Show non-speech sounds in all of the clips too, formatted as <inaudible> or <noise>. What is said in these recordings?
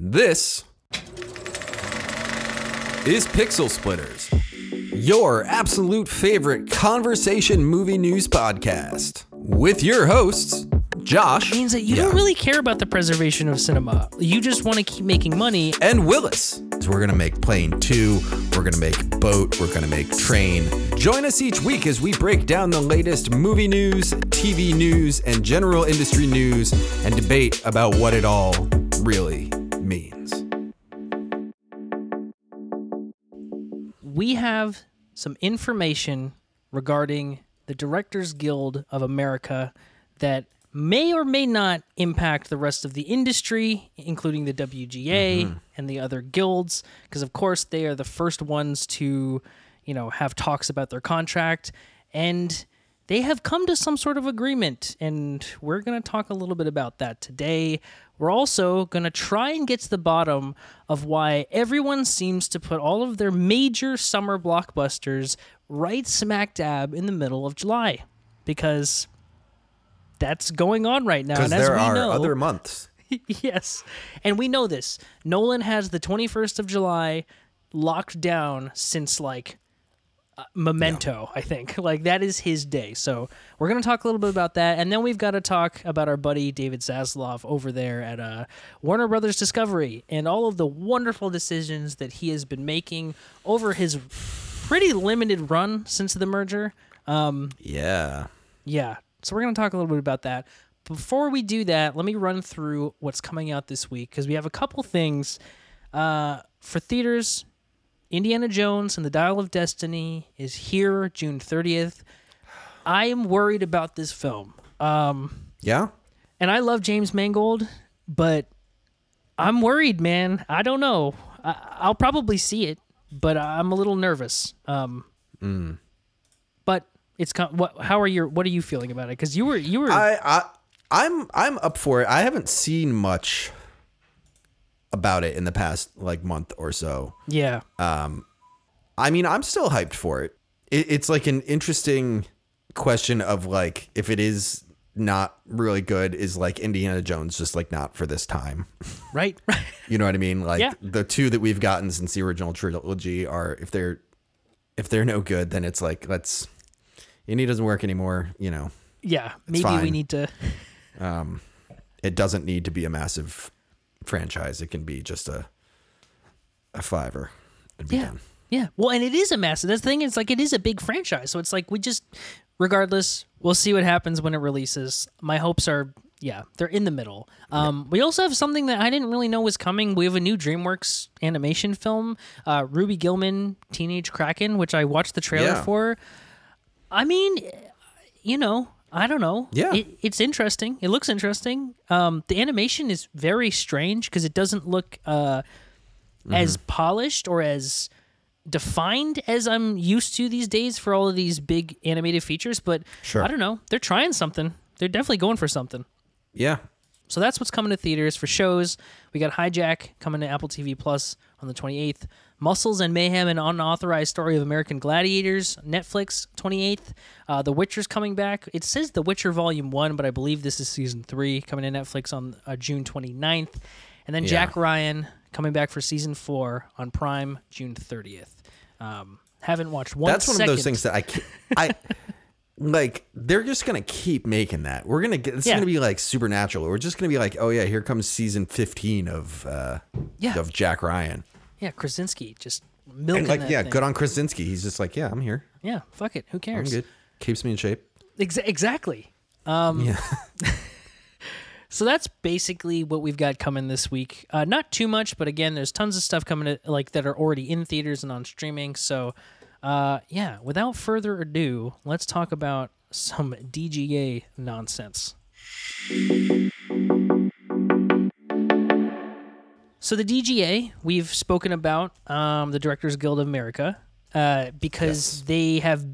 This is Pixelsplitters, your absolute favorite conversation movie news podcast, with your hosts, Josh. means that you Yeah. don't really care about the preservation of cinema. You just want to keep making money. and Willis. So we're gonna make Plane 2, we're gonna make Boat, we're gonna make Train. Join us each week as we break down the latest movie news, TV news, and general industry news and debate about what it all really means. We have some information regarding the Directors Guild of America that may or may not impact the rest of the industry, including the WGA mm-hmm. and the other guilds, because of course they are the first ones to, you know, have talks about their contract and they have come to some sort of agreement and we're going to talk a little bit about that today. We're also going to try and get to the bottom of why everyone seems to put all of their major summer blockbusters right smack dab in the middle of July because that's going on right now. Because And as there we are know, other months. <laughs> yes. And we know this. Nolan has the 21st of July locked down since like uh, Memento, I think. <laughs> Like that is his day. So we're going to talk a little bit about that and then we've got to talk about our buddy David Zaslav over there at uh, Warner Brothers Discovery and all of the wonderful decisions that he has been making over his pretty limited run since the merger. Um Yeah. yeah. So we're going to talk a little bit about that. Before we do that, let me run through what's coming out this week because we have a couple things uh, for theaters. Indiana Jones and the Dial of Destiny is here June 30th. I am worried about this film. Um, Yeah? and I love James Mangold, but I'm worried, man. I don't know. I, I'll probably see it, but I'm a little nervous. Um, But it's com- what? How are your? What are you feeling about it? Because you were you were I, I I'm I'm up for it. I haven't seen much about it in the past like month or so. yeah Um, I mean, I'm still hyped for it. it. It's like an interesting question of like if it is not really good, is like Indiana Jones just like not for this time? <laughs> right You know what I mean? Like Yeah. the two that we've gotten since the original trilogy are if they're if they're no good, then it's like let's Indy doesn't work anymore. You know, yeah. Maybe we need to. Um it doesn't need to be a massive franchise. It can be just a a fiver. and be Yeah. done. Yeah. Well, and it is a massive. That's the thing. It's like it is a big franchise. So it's like we just, regardless, we'll see what happens when it releases. My hopes are, yeah, they're in the middle. Um, We also have something that I didn't really know was coming. We have a new DreamWorks animation film, uh, Ruby Gillman, Teenage Kraken, which I watched the trailer Yeah. for. I mean, you know, I don't know. Yeah. It, it's interesting. It looks interesting. Um, the animation is very strange because it doesn't look uh, as Mm-hmm. polished or as defined as I'm used to these days for all of these big animated features. But Sure. I don't know. They're trying something. They're definitely going for something. Yeah. So that's what's coming to theaters for shows. We got Hijack coming to Apple TV Plus on the 28th. Muscles and Mayhem, an unauthorized story of American gladiators, Netflix, 28th. Uh, the Witcher's coming back. It says The Witcher Volume 1, but I believe this is Season 3 coming to Netflix on uh, June 29th. And then Yeah. Jack Ryan coming back for Season 4 on Prime, June 30th. Um, haven't watched one That's one of those things that I can't, I like they're just gonna keep making that. We're gonna get it's Yeah. gonna be like supernatural. We're just gonna be like, oh yeah, here comes season fifteen of uh Yeah. of Jack Ryan. Yeah, Krasinski just milking And like yeah, thing. good on Krasinski. He's just like, yeah, I'm here. Yeah, fuck it. Who I'm cares? good. Keeps me in shape. Ex- exactly. Um, Yeah. <laughs> <laughs> So that's basically what we've got coming this week. Uh, not too much, but again, there's tons of stuff coming to, like that are already in theaters and on streaming. So, uh, yeah. Without further ado, let's talk about some DGA nonsense. So the DGA, we've spoken about um, the Directors Guild of America uh, because they have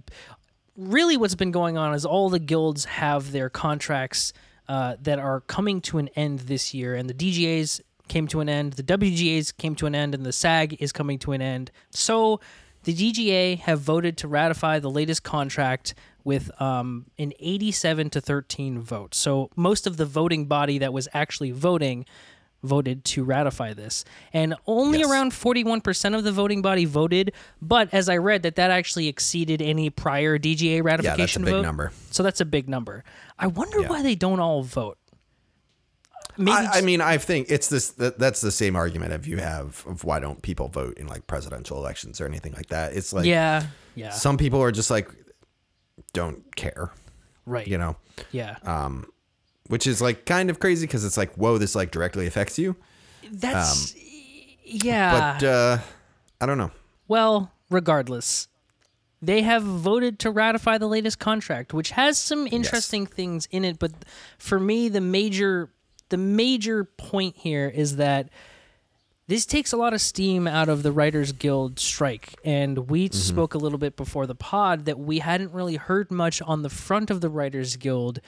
really what's been going on is all the guilds have their contracts uh, that are coming to an end this year, and the DGAs came to an end, the WGAs came to an end, and the SAG is coming to an end. So the DGA have voted to ratify the latest contract with um, an 87 to 13 vote. So most of the voting body that was actually voting voted to ratify this. And only Yes. around 41% of the voting body voted, but as I read that that actually exceeded any prior DGA ratification yeah, that's a big vote. number. So that's a big number. I wonder Yeah. why they don't all vote. Maybe I, I mean, I think it's this. That, that's the same argument if you have of why don't people vote in like presidential elections or anything like that. It's like yeah, yeah, some people are just like don't care, right. you know, yeah. um, which is like kind of crazy because it's like whoa, this like directly affects you. That's yeah. But uh, I don't know. Well, regardless, they have voted to ratify the latest contract, which has some interesting things in it. But for me, the major the major point here is that this takes a lot of steam out of the Writers Guild strike. And we spoke a little bit before the pod that we hadn't really heard much on the front of the Writers Guild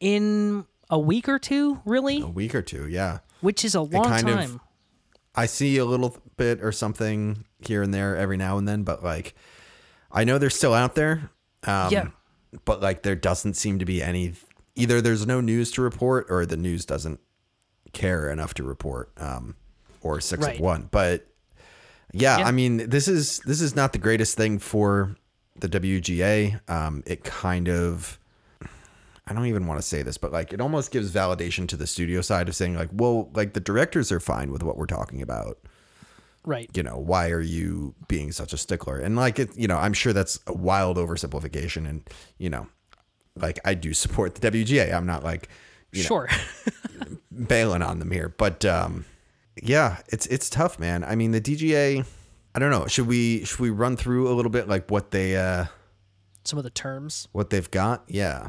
in a week or two, really, A week or two, yeah. which is a long kind of- time. I see a little bit or something here and there every now and then, but like I know they're still out there. Um, Yeah. But like there doesn't seem to be any. Either there's no news to report, or the news doesn't care enough to report, um, or six Right. of one. But yeah, Yeah. I mean this is this is not the greatest thing for the WGA. Um, it kind of. I don't even want to say this, but like it almost gives validation to the studio side of saying like, well, like the directors are fine with what we're talking about. Right. You know, why are you being such a stickler? And like it, you know, I'm sure that's a wild oversimplification. And you know, like I do support the WGA. I'm not like you know, Sure. <laughs> bailing on them here, but um, yeah, it's it's tough, man. I mean, the DGA. I don't know. Should we should we run through a little bit like what they uh some of the terms. what they've got? Yeah.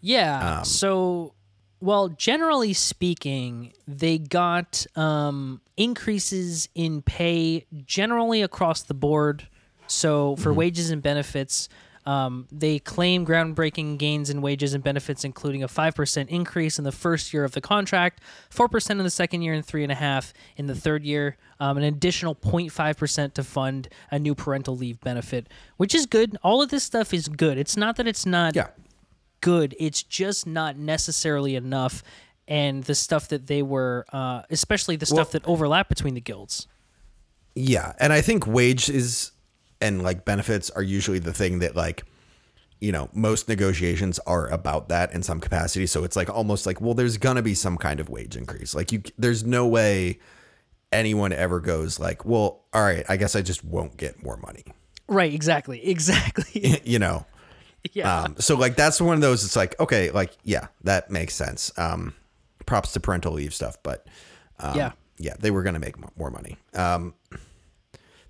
Yeah. Um, so, well, generally speaking, they got um, increases in pay generally across the board. So, for wages and benefits, um, they claim groundbreaking gains in wages and benefits, including a five percent increase in the first year of the contract, four percent in the second year, and 3.5 in the third year. Um, an additional 0.5 percent to fund a new parental leave benefit, which is good. All of this stuff is good. It's not that it's not Yeah. good. It's just not necessarily enough. And the stuff that they were, uh, especially the stuff that overlap between the guilds. Yeah, and I think wage is and like benefits are usually the thing that like you know most negotiations are about that in some capacity. So it's like almost like well, there's gonna be some kind of wage increase. Like you, there's no way anyone ever goes like, well, all right, I guess I just won't get more money. Right. Exactly. <laughs> Exactly. <laughs> you know. yeah. Um, so like that's one of those. It's like okay, like yeah, that makes sense. Um, props to parental leave stuff, but um, Yeah. yeah, they were gonna make more money. Um,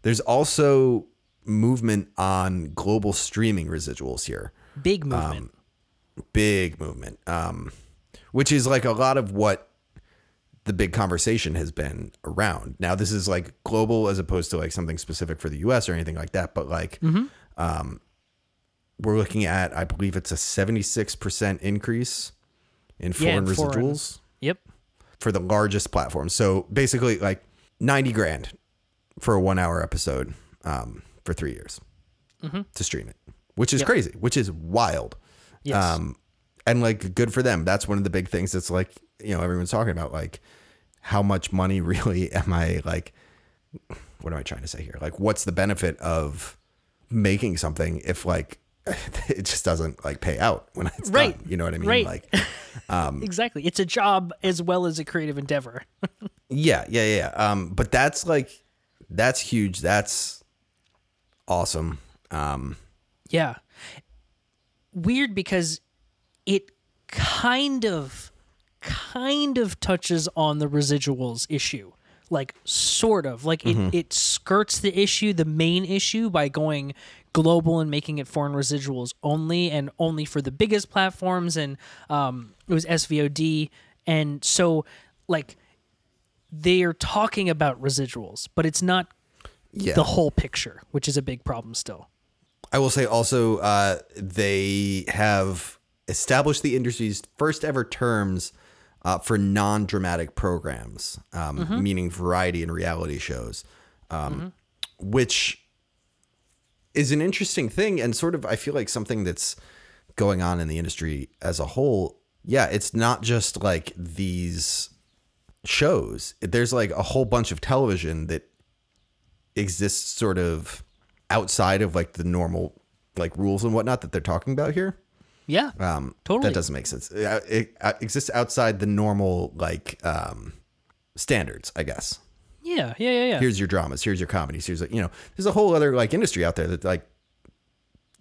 there's also movement on global streaming residuals here. Big movement. Big movement. Um, which is like a lot of what the big conversation has been around. Now this is like global as opposed to like something specific for the US or anything like that, but like um we're looking at I believe it's a 76% increase in Yeah, foreign foreign. residuals yep. for the largest platform. So basically like 90 grand for a 1 hour episode um for 3 years to stream it, which is Yep. crazy, which is wild. Yes. Um, and like good for them. That's one of the big things that's like, you know, everyone's talking about like how much money <laughs> really am I like what am I trying to say here? Like what's the benefit of making something if like <laughs> it just doesn't like pay out when it's Right. done. You know what I mean? Right. Like <laughs> um, exactly. It's a job as well as a creative endeavor. yeah, yeah, yeah. Um, but that's like that's huge. That's awesome. Um, Yeah. Weird because it kind of kind of touches on the residuals issue. Like sort of. Like it, it skirts the issue, the main issue by going global and making it foreign residuals only and only for the biggest platforms and um it was SVOD and so like they are talking about residuals, but it's not yeah. the whole picture, which is a big problem still. I will say also uh, they have established the industry's first ever terms uh, for non-dramatic programs, um, meaning variety and reality shows, um, which is an interesting thing and sort of I feel like something that's going on in the industry as a whole. Yeah, it's not just like these shows. There's like a whole bunch of television that exists sort of outside of like the normal like rules and whatnot that they're talking about here. Yeah. Um, Totally. That doesn't make sense. It, it, uh, exists outside the normal like um, standards, I guess. yeah. Yeah. Yeah. Yeah. Here's your dramas. Here's your comedies. Here's like you know, there's a whole other like industry out there that like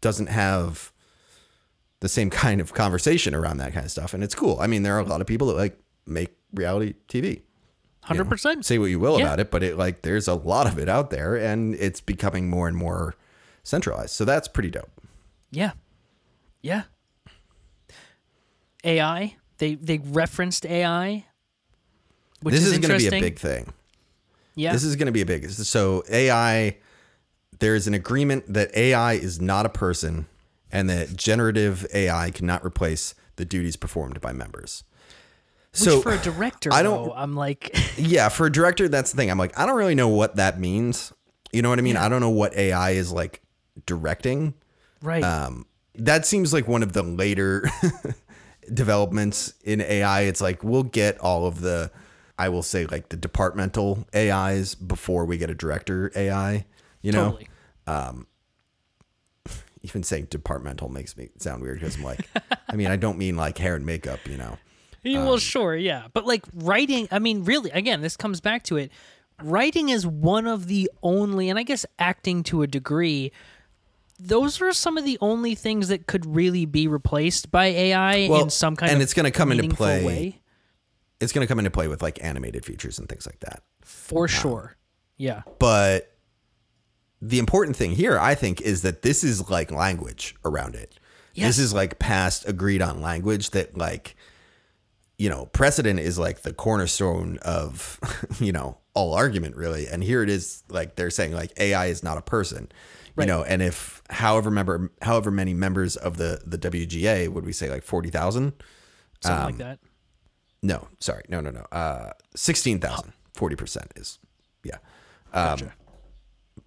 doesn't have the same kind of conversation around that kind of stuff, and it's cool. I mean, there are a lot of people that like make reality TV. Hundred percent. Say what you will Yeah. about it, but it like there's a lot of it out there, and it's becoming more and more centralized. So that's pretty dope. Yeah. Yeah. AI. They they referenced AI. Which this is, is, going to be a big thing. Yeah. This is going to be a big. So AI, there's an agreement that AI is not a person, and that generative AI cannot replace the duties performed by members. Which So for a director, I don't- though, I'm like, <laughs> yeah, for a director, that's the thing. I'm like, I don't really know what that means. You know what I mean? I don't know what AI is like directing. right. Um, that seems like one of the later <laughs> developments in AI. It's like we'll get all of the, I will say like the departmental AIs before we get a director AI. You know, totally. um, <laughs> even saying departmental makes me sound weird because I'm like, I mean, I don't mean like hair and makeup. You know, Yeah, um, well, sure, yeah, but like writing. I mean, really, again, this comes back to it. Writing is one of the only, and I guess acting to a degree. Those are some of the only things that could really be replaced by AI Well, in some kind and of it's gonna come into play way. it's going to come into play with like animated features and things like that. for sure. Yeah, But the important thing here, I think, is that this is like language around it. Yes. This is like past agreed on language that like you know, precedent is like the cornerstone of, <laughs> you know, all argument really. And here it is like they're saying like AI is not a person. Right. You know, and if however member however many members of the the WGA would we say like 40,000? something Um, like that. No, sorry. No, no, no. Uh 16,000. 40% is yeah. Um, Gotcha.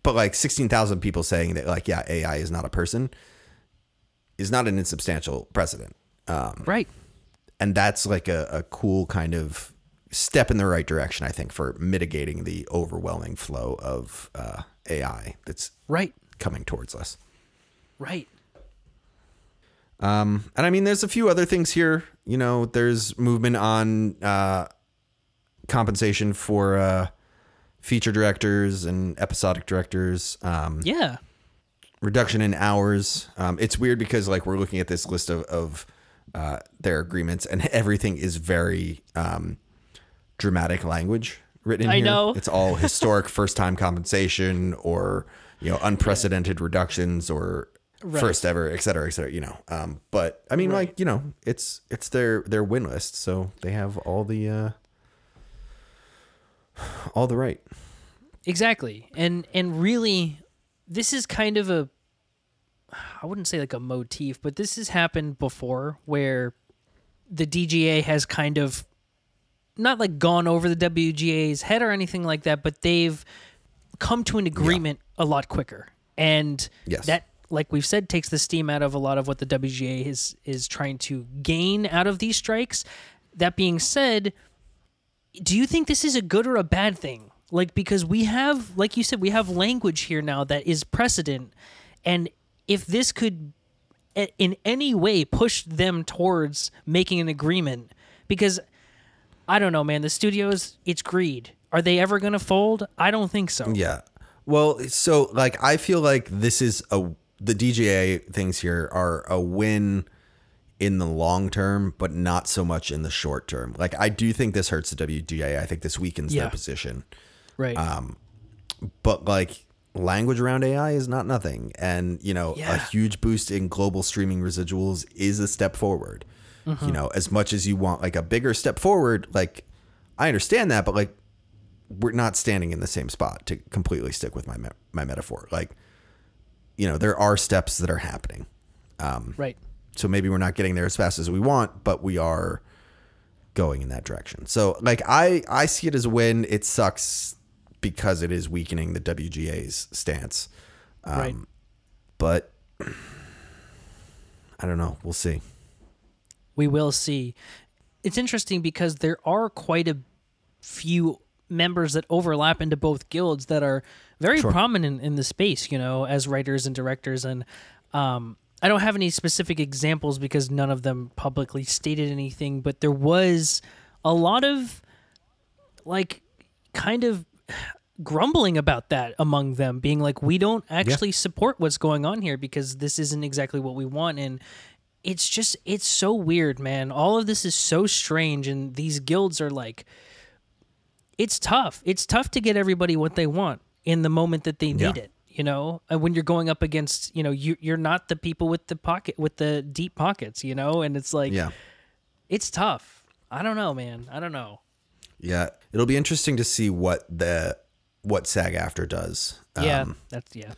but like 16,000 people saying that like yeah, AI is not a person is not an insubstantial precedent. Um right. And that's like a, a cool kind of step in the right direction, I think, for mitigating the overwhelming flow of uh, AI that's Right. coming towards us. Right. Um, and I mean, there's a few other things here. You know, there's movement on uh, compensation for uh, feature directors and episodic directors. Um, Yeah. reduction in hours. Um, it's weird because like we're looking at this list of, of uh, their agreements and everything is very um, dramatic language written in I here. know. It's all <laughs> historic first time compensation or, you know, unprecedented reductions or Right. first ever, et cetera, et cetera, you know. Um, but I mean, Right. like, you know, it's, it's their, their win list. So they have all the, uh, <sighs> all the right. Exactly. And and really this is kind of a I wouldn't say like a motif, but this has happened before where the DGA has kind of not like gone over the WGA's head or anything like that, but they've come to an agreement a lot quicker. And Yes. that like we've said takes the steam out of a lot of what the WGA is is trying to gain out of these strikes. That being said, do you think this is a good or a bad thing? Like because we have like you said we have language here now that is precedent and if this could in any way push them towards making an agreement because I don't know man the studios it's greed. Are they ever going to fold? I don't think so. Yeah. Well, so like I feel like this is a the DGA things here are a win in the long term, but not so much in the short term. Like I do think this hurts the WGA. I think this weakens Yeah. their position. Right. Um, But like language around AI is not nothing. And, you know, a huge boost in global streaming residuals is a step forward. Mm-hmm. You know, as much as you want like a bigger step forward, like I understand that, but like we're not standing in the same spot to completely stick with my me- my metaphor. Like, you know, there are steps that are happening. Um, right. So maybe we're not getting there as fast as we want, but we are going in that direction. So like I I see it as a win. It sucks because it is weakening the WGA's stance. Um, right. But I don't know. We'll see. we will see. It's interesting because there are quite a few members that overlap into both guilds that are very prominent in the space, you know, as writers and directors. And um, I don't have any specific examples because none of them publicly stated anything, but there was a lot of like kind of grumbling about that among them being like we don't actually support what's going on here because this isn't exactly what we want. And it's just it's so weird man. All of this is so strange and these guilds are like it's tough. It's tough to get everybody what they want in the moment that they need Yeah. it you know? And when you're going up against you know you, you're not the people with the pocket with the deep pockets you know? And it's like Yeah. it's tough. I don't know man. I don't know Yeah. It'll be interesting to see what the what SAG AFTRA does. yeah Um, that's yeah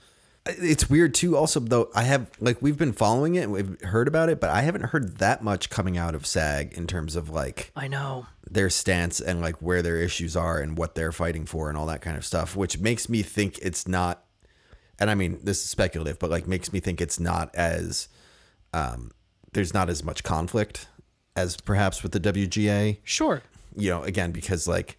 it's weird too also though i have like we've been following it and we've heard about it but i haven't heard that much coming out of sag in terms of like i know their stance and like where their issues are and what they're fighting for and all that kind of stuff which makes me think it's not and i mean this is speculative but like makes me think it's not as um there's not as much conflict as perhaps with the wga sure you know again because like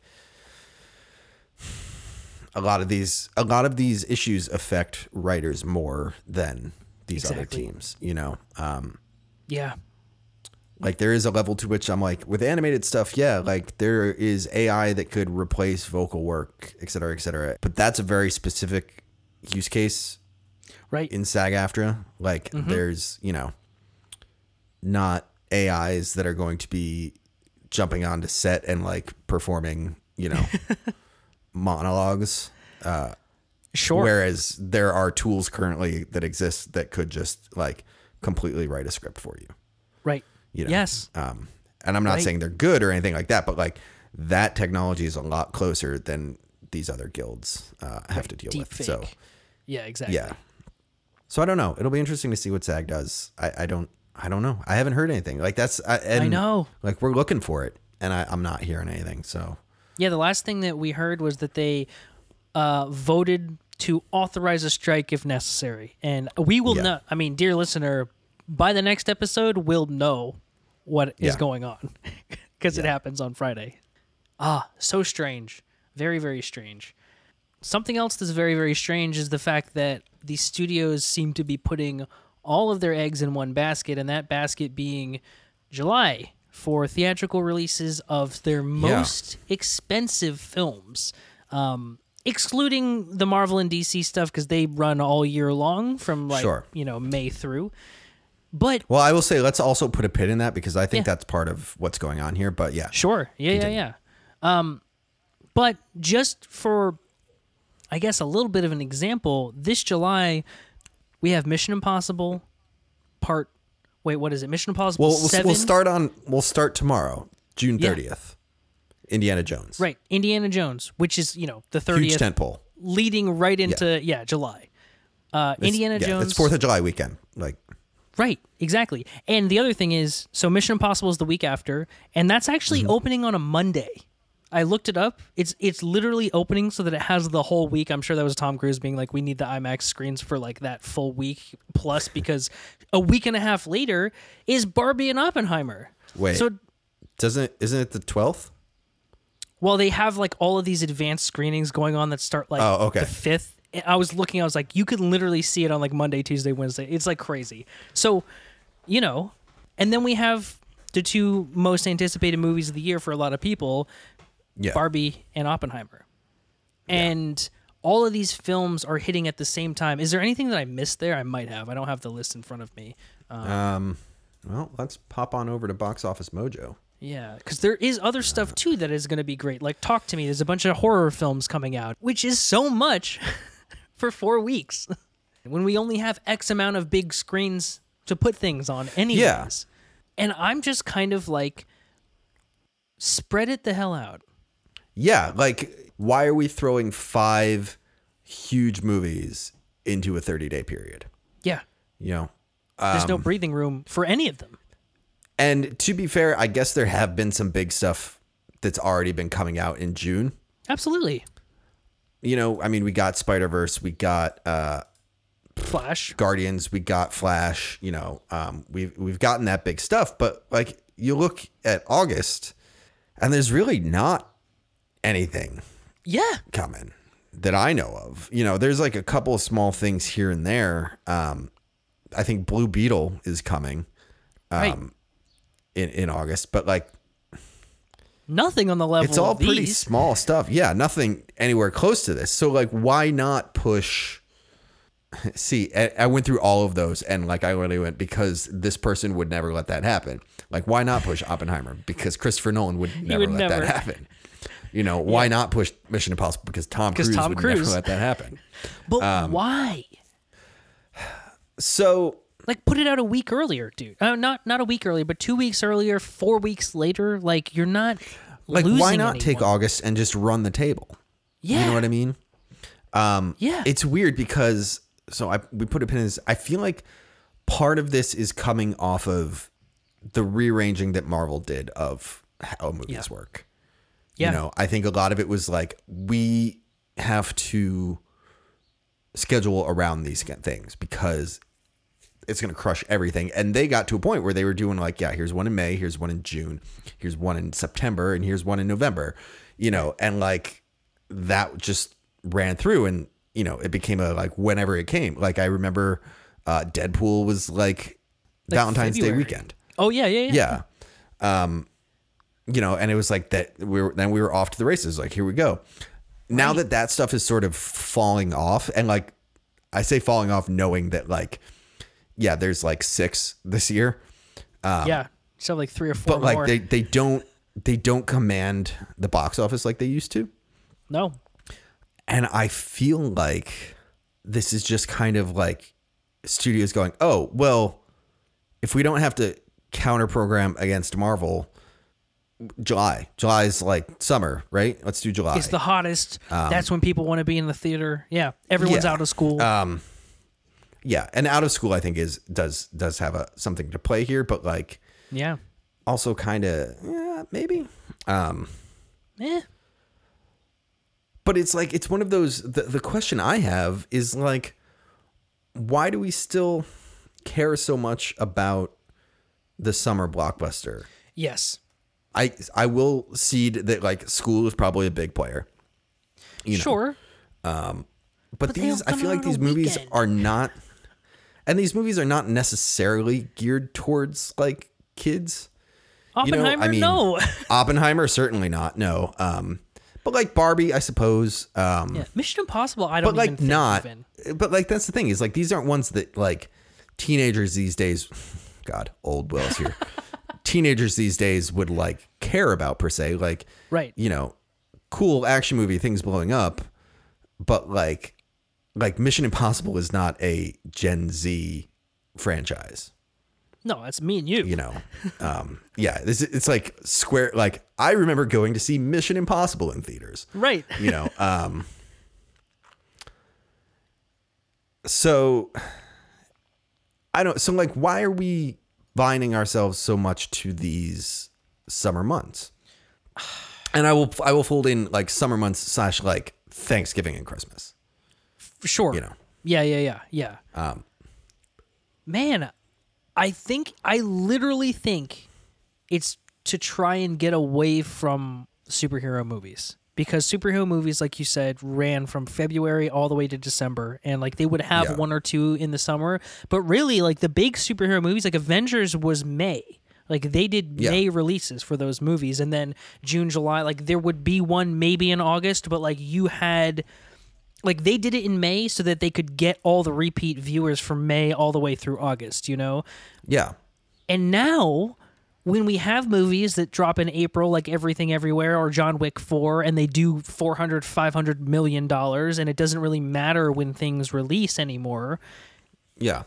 a lot of these a lot of these issues affect writers more than these other teams you know? Um yeah. like there is a level to which i'm like with animated stuff yeah like there is ai that could replace vocal work et cetera et cetera. But that's a very specific use case right. in SAG AFTRA. Like there's, you know, not AIs that are going to be jumping onto set and like performing, you know, <laughs> monologues. sure Whereas there are tools currently that exist that could just like completely write a script for you. right You know? yes Um, and I'm not Right. saying they're good or anything like that, but like that technology is a lot closer than these other guilds uh, have to deal deep with. fake So yeah exactly yeah. So I don't know. It'll be interesting to see what SAG does. I, I don't. I don't know. I haven't heard anything. Like that's. I, and, I know. Like we're looking for it, and I, I'm not hearing anything. So Yeah, the last thing that we heard was that they uh, voted to authorize a strike if necessary, and we will Yeah. know. I mean, dear listener, by the next episode, we'll know what is Yeah. going on <laughs> because it happens on Friday. Ah, so strange, very very strange. Something else that's very very strange is the fact that the studios seem to be putting all of their eggs in one basket, and that basket being July for theatrical releases of their most expensive films, um, excluding the Marvel and DC stuff because they run all year long from like Sure. you know May through. But well, I will say let's also put a pin in that because I think Yeah. that's part of what's going on here. But yeah, Sure. Yeah, Continue. yeah, yeah. Um, but just for, I guess, a little bit of an example, this July, we have Mission Impossible part. Wait, what is it? Mission Impossible Well, we'll, 7? we'll start on. We'll start tomorrow, June Yeah. thirtieth. Indiana Jones. Right. Indiana Jones, which is, you know, the Huge 30th, tentpole. leading right into, yeah, July. Uh, Indiana yeah, Jones. It's Fourth of July weekend. Like Right, exactly. And the other thing is, so Mission Impossible is the week after, and that's actually Mm-hmm. opening on a Monday. I looked it up. It's it's literally opening so that it has the whole week. I'm sure that was Tom Cruise being like, "We need the IMAX screens for like that full week plus," <laughs> because a week and a half later is Barbie and Oppenheimer. wait, So doesn't isn't it the twelfth? well, they have like all of these advanced screenings going on that start like Oh, okay. the fifth. I was looking. I was like, you could literally see it on like Monday, Tuesday, Wednesday. It's like crazy. So, you know, and then we have the two most anticipated movies of the year for a lot of people, Yeah. Barbie and Oppenheimer, and all of these films are hitting at the same time. Is there anything that I missed there? I might have. I don't have the list in front of me. Um, Um. Well, let's pop on over to Box Office Mojo. Yeah, because there is other stuff too that is going to be great. Like Talk to Me. There's a bunch of horror films coming out, which is so much <laughs> for four weeks <laughs> when we only have X amount of big screens to put things on, anyways. Yeah. And I'm just kind of like, spread it the hell out. Yeah, like why are we throwing five huge movies into a 30 day period? Yeah, You know? there's Um, no breathing room for any of them. And to be fair, I guess there have been some big stuff that's already been coming out in June. Absolutely, You know, I mean, we got Spider Verse, we got uh, Flash. Guardians, we got Flash. You know, um, we've we've gotten that big stuff, but like you look at August, and there's really not anything Yeah. coming that I know of. You know, there's like a couple of small things here and there. Um, I think Blue Beetle is coming Right. Um, in, in August, but like Nothing on the level of. it's all pretty these. small stuff. Yeah, nothing anywhere close to this. So like, why not push? See, I, I went through all of those, and like I literally went because this person would never let that happen. Like, why not push Oppenheimer? Because Christopher Nolan would never would let never. that happen. You know, why not push Mission Impossible? Because Tom Cruise Tom would Cruise. never let that happen. <sighs> But um, why? So Like put it out a week earlier, dude. Uh, not not a week earlier, but two weeks earlier, four weeks later. Like you're not like why not take. August and just run the table? Yeah, You know what I mean? Um, yeah. It's weird because so I we put a pin in this. I feel like part of this is coming off of the rearranging that Marvel did of how movies Yeah. work. Yeah. You know, I think a lot of it was like we have to schedule around these things because it's going to crush everything. And they got to a point where they were doing like, yeah, here's one in May, here's one in June, here's one in September, and here's one in November. You know, and like that just ran through, and you know, it became a like whenever it came. Like I remember, uh, Deadpool was like, Valentine's Day weekend Oh yeah, yeah, yeah. yeah um you know and it was like that we were then we were off to the races like here we go now that that stuff is sort of falling off and like i say falling off knowing that like yeah there's like six this year um, yeah. So like three or four but like more. they they don't they don't command the box office like they used to no. and i feel like this is just kind of like studios going oh well if we don't have to counter program against marvel july july is like summer right let's do july It's the hottest. That's when people want to be in the theater. Yeah. Everyone's Um, yeah. out of school. um yeah and out of school i think is does does have a something to play here but like yeah. also kind of yeah maybe um Eh. but it's like it's one of those the, the question i have is like why do we still care so much about the summer blockbuster Yes. I i will cede that like school is probably a big player you know Sure. but, they these i feel like these movies weekend. are not and these movies are not necessarily geared towards like kids you know, Oppenheimer, I mean, no. <laughs> Oppenheimer certainly not. No. Um, but like Barbie, I suppose. Um, yeah. Mission Impossible, I don't but like think not. even. But like that's the thing is like these aren't ones that like teenagers these days. <laughs> God, old Wells here. <laughs> teenagers these days would like care about per se. Like Right. you know, cool action movie things blowing up, but like like Mission Impossible is not a Gen Z franchise No, that's me and you. you know um yeah this it's like square like i remember going to see mission impossible in theaters Right. you know <laughs> um so i don't so like why are we binding ourselves so much to these summer months and i will i will fold in like summer months slash like thanksgiving and christmas Sure. you know Yeah, yeah, yeah, yeah. um Man, I think I literally think it's to try and get away from superhero movies because superhero movies like you said ran from February all the way to December and like they would have Yeah. one or two in the summer but really like the big superhero movies like Avengers was May like they did Yeah. May releases for those movies and then June July like there would be one maybe in August but like you had like they did it in May so that they could get all the repeat viewers from May all the way through August, you know? yeah And now when we have movies that drop in April like Everything Everywhere or John Wick 4 and they do 400 500 million dollars and it doesn't really matter when things release anymore, yeah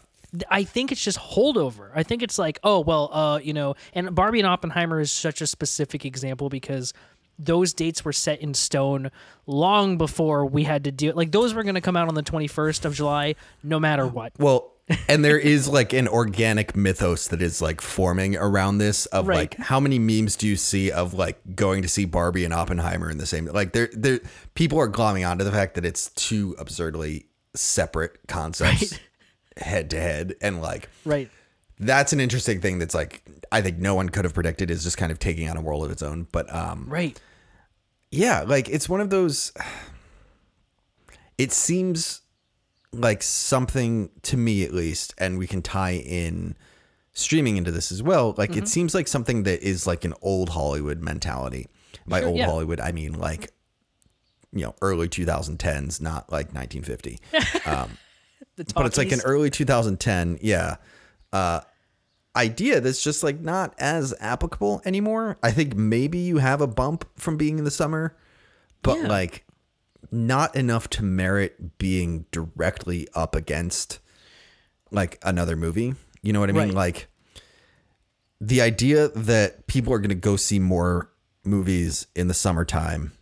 I think it's just holdover. I think it's like, oh well, uh, you know, and Barbie and Oppenheimer is such a specific example because those dates were set in stone long before we had to do like those were going to come out on the 21st of July no matter what. Well, <laughs> and there is like an organic mythos that is like forming around this of Right. like how many memes do you see of like going to see Barbie and Oppenheimer in the same like there there people are glomming onto the fact that it's two absurdly separate concepts <laughs> head to head and like Right. that's an interesting thing that's like I think no one could have predicted is just kind of taking on a world of its own but um Right. yeah, like it's one of those. <sighs> It seems like something to me, at least, and we can tie in streaming into this as well. Like Mm-hmm. it seems like something that is like an old Hollywood mentality. By Sure, old yeah. Hollywood, I mean like you know early 2010s, not like 1950. <laughs> The but it's like an early 2010 yeah uh idea that's just like not as applicable anymore i think maybe you have a bump from being in the summer but Yeah. like not enough to merit being directly up against like another movie you know what i mean Right. like the idea that people are going to go see more movies in the summertime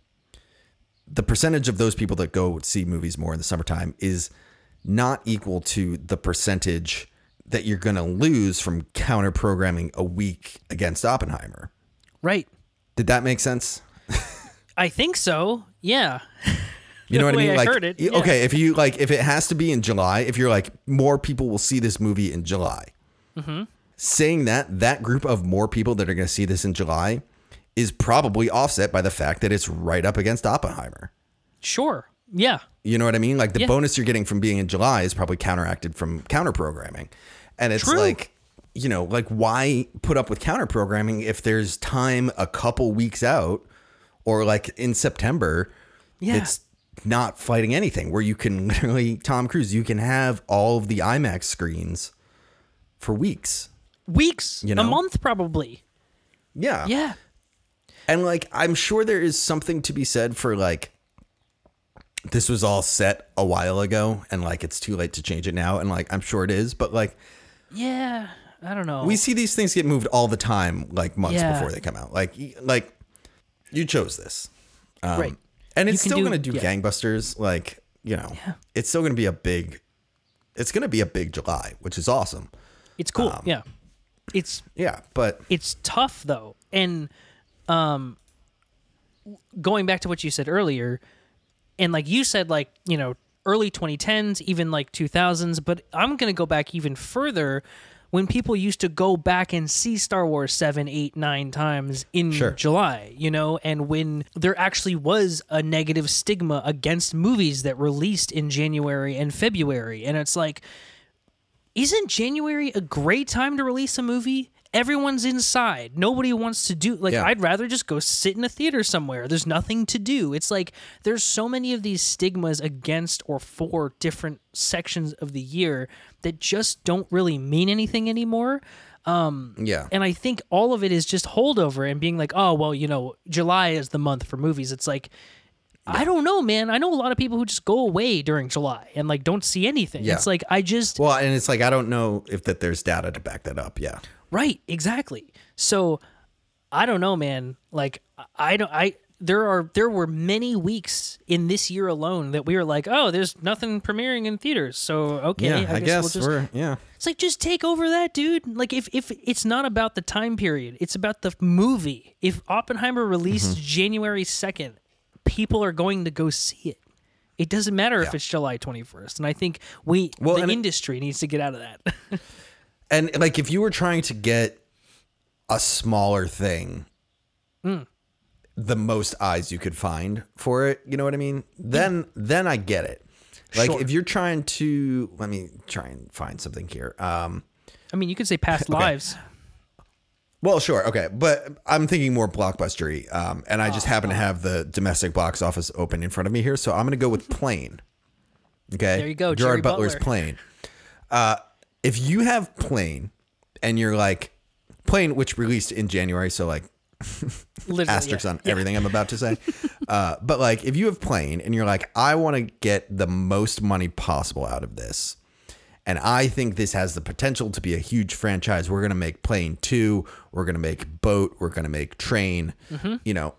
the percentage of those people that go see movies more in the summertime is not equal to the percentage that you're going to lose from counter programming a week against Oppenheimer. right. Did that make sense? I think so. Yeah. You know <laughs> what I mean? I like, heard it, yeah. okay, if you like, if it has to be in July, if you're like, more people will see this movie in July. Mm-hmm. Saying that, that group of more people that are going to see this in July is probably offset by the fact that it's right up against Oppenheimer. Sure. Yeah. You know what I mean? Like the Yeah. bonus you're getting from being in July is probably counteracted from counter programming. And it's True. like, you know, like why put up with counter programming if there's time a couple weeks out or like in September Yeah. it's not fighting anything where you can <laughs> literally Tom Cruise, you can have all of the IMAX screens for weeks. Weeks. You A month probably. Yeah. Yeah. And like, I'm sure there is something to be said for like, this was all set a while ago and like it's too late to change it now. And like, I'm sure it is, but like, Yeah. I don't know. we see these things get moved all the time, like months Yeah. before they come out. Like, like you chose this. Um, right. And it's still do- going to do yeah. gangbusters. Like, you know, it's still going to be a big, it's going to be a big July, which is awesome. It's cool. um, yeah. It's Yeah. But it's tough though and um going back to what you said earlier and like you said like you know early 2010s even like 2000s but i'm gonna go back even further when people used to go back and see star wars 7 8 9 times in Sure. july you know and when there actually was a negative stigma against movies that released in january and february and it's like isn't January a great time to release a movie? Everyone's inside. Nobody wants to do like Yeah. I'd rather just go sit in a theater somewhere. There's nothing to do. It's like there's so many of these stigmas against or for different sections of the year that just don't really mean anything anymore. Um, yeah. And I think all of it is just holdover and being like, "Oh, well, you know, July is the month for movies." It's like I don't know, man. I know a lot of people who just go away during July and like don't see anything. Yeah. It's like I just Well, and it's like, I don't know if that there's data to back that up. Yeah. Right, exactly. So I don't know, man. Like I don't I there are there were many weeks in this year alone that we were like, "Oh, there's nothing premiering in theaters." So, okay, yeah. I, guess, we'll just we're, yeah. It's like just take over that, dude. Like if if it's not about the time period, it's about the movie. If Oppenheimer released Mm-hmm. January 2nd, people are going to go see it. It doesn't matter if it's July 21st. And I think we Well, the and it- industry needs to get out of that. <laughs> And like, if you were trying to get a smaller thing, Hmm. the most eyes you could find for it, you know what I mean? Then, then I get it. Like, Sure. if you're trying to, let me try and find something here. Um, I mean, you could say past <laughs> lives. well, sure, okay, but I'm thinking more blockbustery, um, and I just happen to have the domestic box office open in front of me here, so I'm going to go with Plane. Okay, There you go, Gerard Jerry Butler's Butler. Plane. Uh, if you have Plane, and you're like Plane, which released in January, so like <laughs> asterisks yeah. on everything I'm about to say. <laughs> uh, but like, if you have Plane and you're like, I want to get the most money possible out of this, and I think this has the potential to be a huge franchise. We're gonna make Plane two. We're gonna make Boat. We're gonna make Train. Mm-hmm. You know,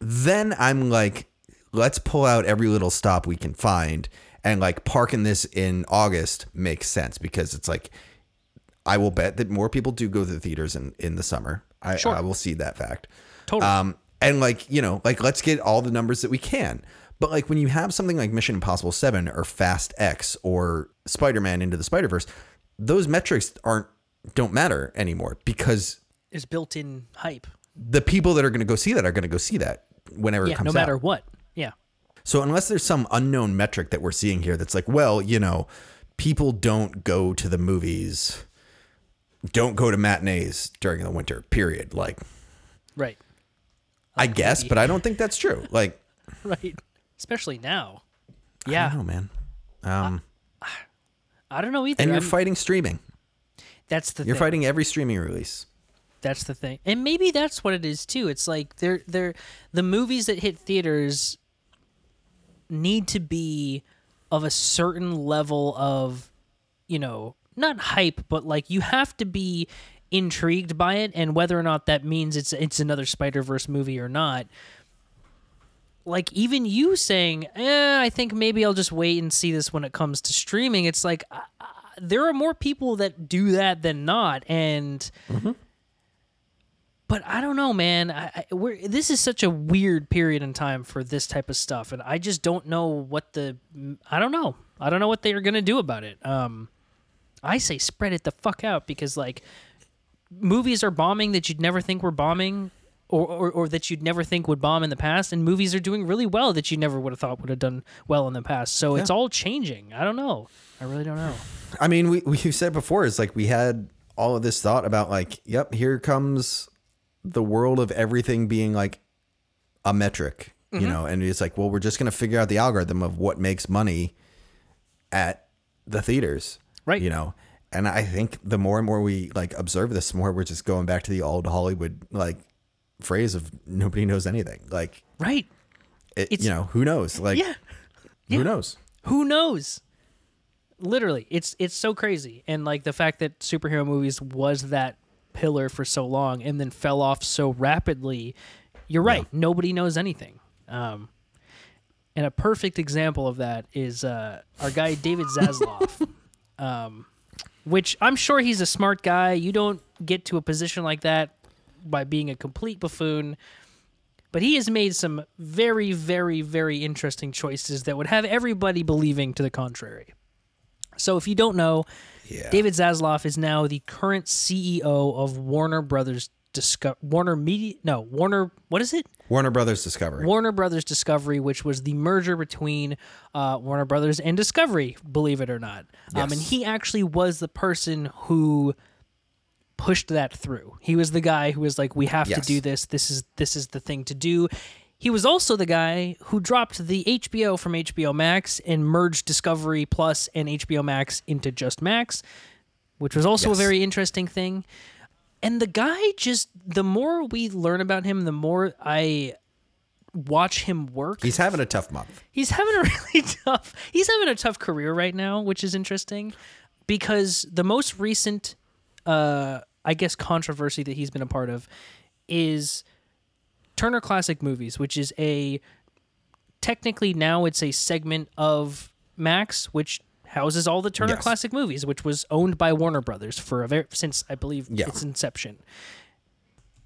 then I'm like, let's pull out every little stop we can find, and like parking this in August makes sense because it's like I will bet that more people do go to the theaters in, in the summer. I, Sure. I will see that fact. Totally. Um, and like, you know, like let's get all the numbers that we can. But like when you have something like Mission Impossible 7 or Fast X or Spider-Man into the Spider-Verse, those metrics aren't don't matter anymore because Is built in hype. the people that are going to go see that are going to go see that. whenever it Yeah, comes no out. matter what. Yeah. So unless there's some unknown metric that we're seeing here that's like, well, you know, people don't go to the movies, don't go to matinees during the winter, period. Like, Right. I guess, but I don't think that's true. <laughs> Like, Right. Especially now. I Yeah. don't know, man. Um, I don't know either. and you're I'm- fighting streaming. that's the You're thing. fighting every streaming release. That's the thing. And maybe that's what it is too. It's like they're they're the movies that hit theaters need to be of a certain level of, you know, not hype, but like you have to be intrigued by it and whether or not that means it's it's another Spider-Verse movie or not. Like even you saying, "Eh, I think maybe I'll just wait and see this when it comes to streaming." It's like uh, uh, there are more people that do that than not and but I don't know, man. I, I, we're, this is such a weird period in time for this type of stuff, and I just don't know what the. I don't know. I don't know what they are gonna do about it. Um, I say spread it the fuck out because like movies are bombing that you'd never think were bombing. Or, or, or that you'd never think would bomb in the past, and movies are doing really well that you never would have thought would have done well in the past. So it's all changing. I don't know. I really don't know. I mean, we we've said before is like we had all of this thought about like, yep, here comes the world of everything being like a metric, Mm-hmm. you know, and it's like, well, we're just gonna figure out the algorithm of what makes money at the theaters, Right. You know, and I think the more and more we like observe this, more we're just going back to the old Hollywood like phrase of nobody knows anything. Like, Right? it, It's- you know, who knows? Like, Yeah. <laughs> who knows? who knows literally it's it's so crazy and like the fact that superhero movies was that pillar for so long and then fell off so rapidly you're right. Nobody knows anything. Um and a perfect example of that is uh our guy david zaslav. <laughs> Um which i'm sure he's a smart guy. You don't get to a position like that by being a complete buffoon but he has made some very, very, very interesting choices that would have everybody believing to the contrary. So, if you don't know, Yeah. David Zaslav is now the current CEO of Warner Brothers Disco- Warner Media. No, Warner. What is it? Warner Brothers Discovery. Warner Brothers Discovery, which was the merger between uh, Warner Brothers and Discovery, believe it or not. Um, and he actually was the person who pushed that through. He was the guy who was like, "We have Yes. to do this. This is this is the thing to do." He was also the guy who dropped the HBO from HBO Max and merged Discovery Plus and HBO Max into just Max, which was also Yes. a very interesting thing. And the guy just the more we learn about him, the more I watch him work. He's having a tough month. He's having a <laughs> really tough he's having a tough career right now, which is interesting because the most recent uh I guess controversy that he's been a part of is Turner Classic Movies, which is a technically now it's a segment of Max which houses all the Turner Yes. Classic Movies, which was owned by Warner Brothers for a very since I believe Yeah. its inception.